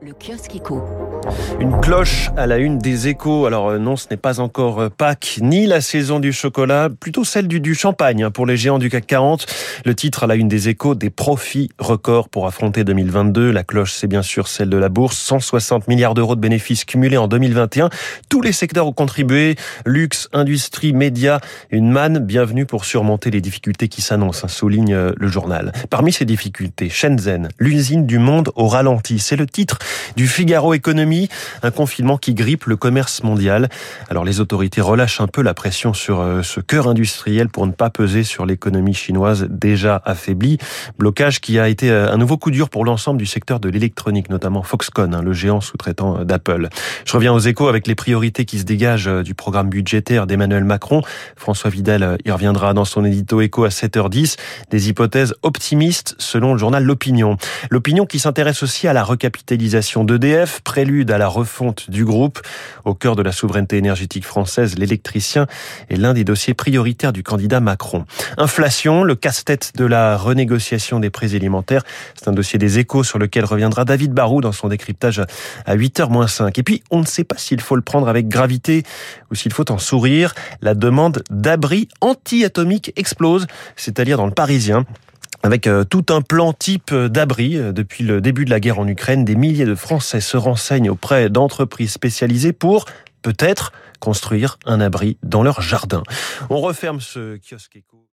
Le kiosque éco. Une cloche à la une des échos. Alors euh, non, ce n'est pas encore euh, Pâques, ni la saison du chocolat, plutôt celle du, du champagne hein, pour les géants du CAC 40. Le titre à la une des échos, des profits records pour affronter 2022. La cloche, c'est bien sûr celle de la bourse. 160 milliards d'euros de bénéfices cumulés en 2021. Tous les secteurs ont contribué. Luxe, industrie, médias, une manne. Bienvenue pour surmonter les difficultés qui s'annoncent, hein, souligne euh, le journal. Parmi ces difficultés, Shenzhen, l'usine du monde au ralenti. C'est le titre du Figaro Économie, un confinement qui grippe le commerce mondial. Alors les autorités relâchent un peu la pression sur euh, ce cœur industriel pour ne pas peser sur l'économie chinoise déjà affaiblie. Blocage qui a été euh, un nouveau coup dur pour l'ensemble du secteur de l'électronique, notamment Foxconn, hein, le géant sous-traitant euh, d'Apple. Je reviens aux échos avec les priorités qui se dégagent du programme budgétaire d'Emmanuel Macron. François Vidal y reviendra dans son édito écho à 7h10. Des hypothèses optimistes selon le journal L'Opinion. L'Opinion qui s'intéresse aussi à la recapitalisation d'EDF, prélude à la refonte du groupe. Au cœur de la souveraineté énergétique française, l'électricien est l'un des dossiers prioritaires du candidat Macron. Inflation, le casse-tête de la renégociation des prix alimentaires. C'est un dossier des échos sur lequel reviendra David Barou dans son décryptage à 8h-5. Et puis, on ne sait pas s'il faut le prendre avec gravité ou s'il faut en sourire. La demande d'abri anti-atomique explose, c'est-à-dire dans le Parisien avec euh, tout un plan type d'abri. Euh, depuis le début de la guerre en Ukraine, des milliers de Français se renseignent auprès d'entreprises spécialisées pour peut-être construire un abri dans leur jardin. On referme ce kiosque éco.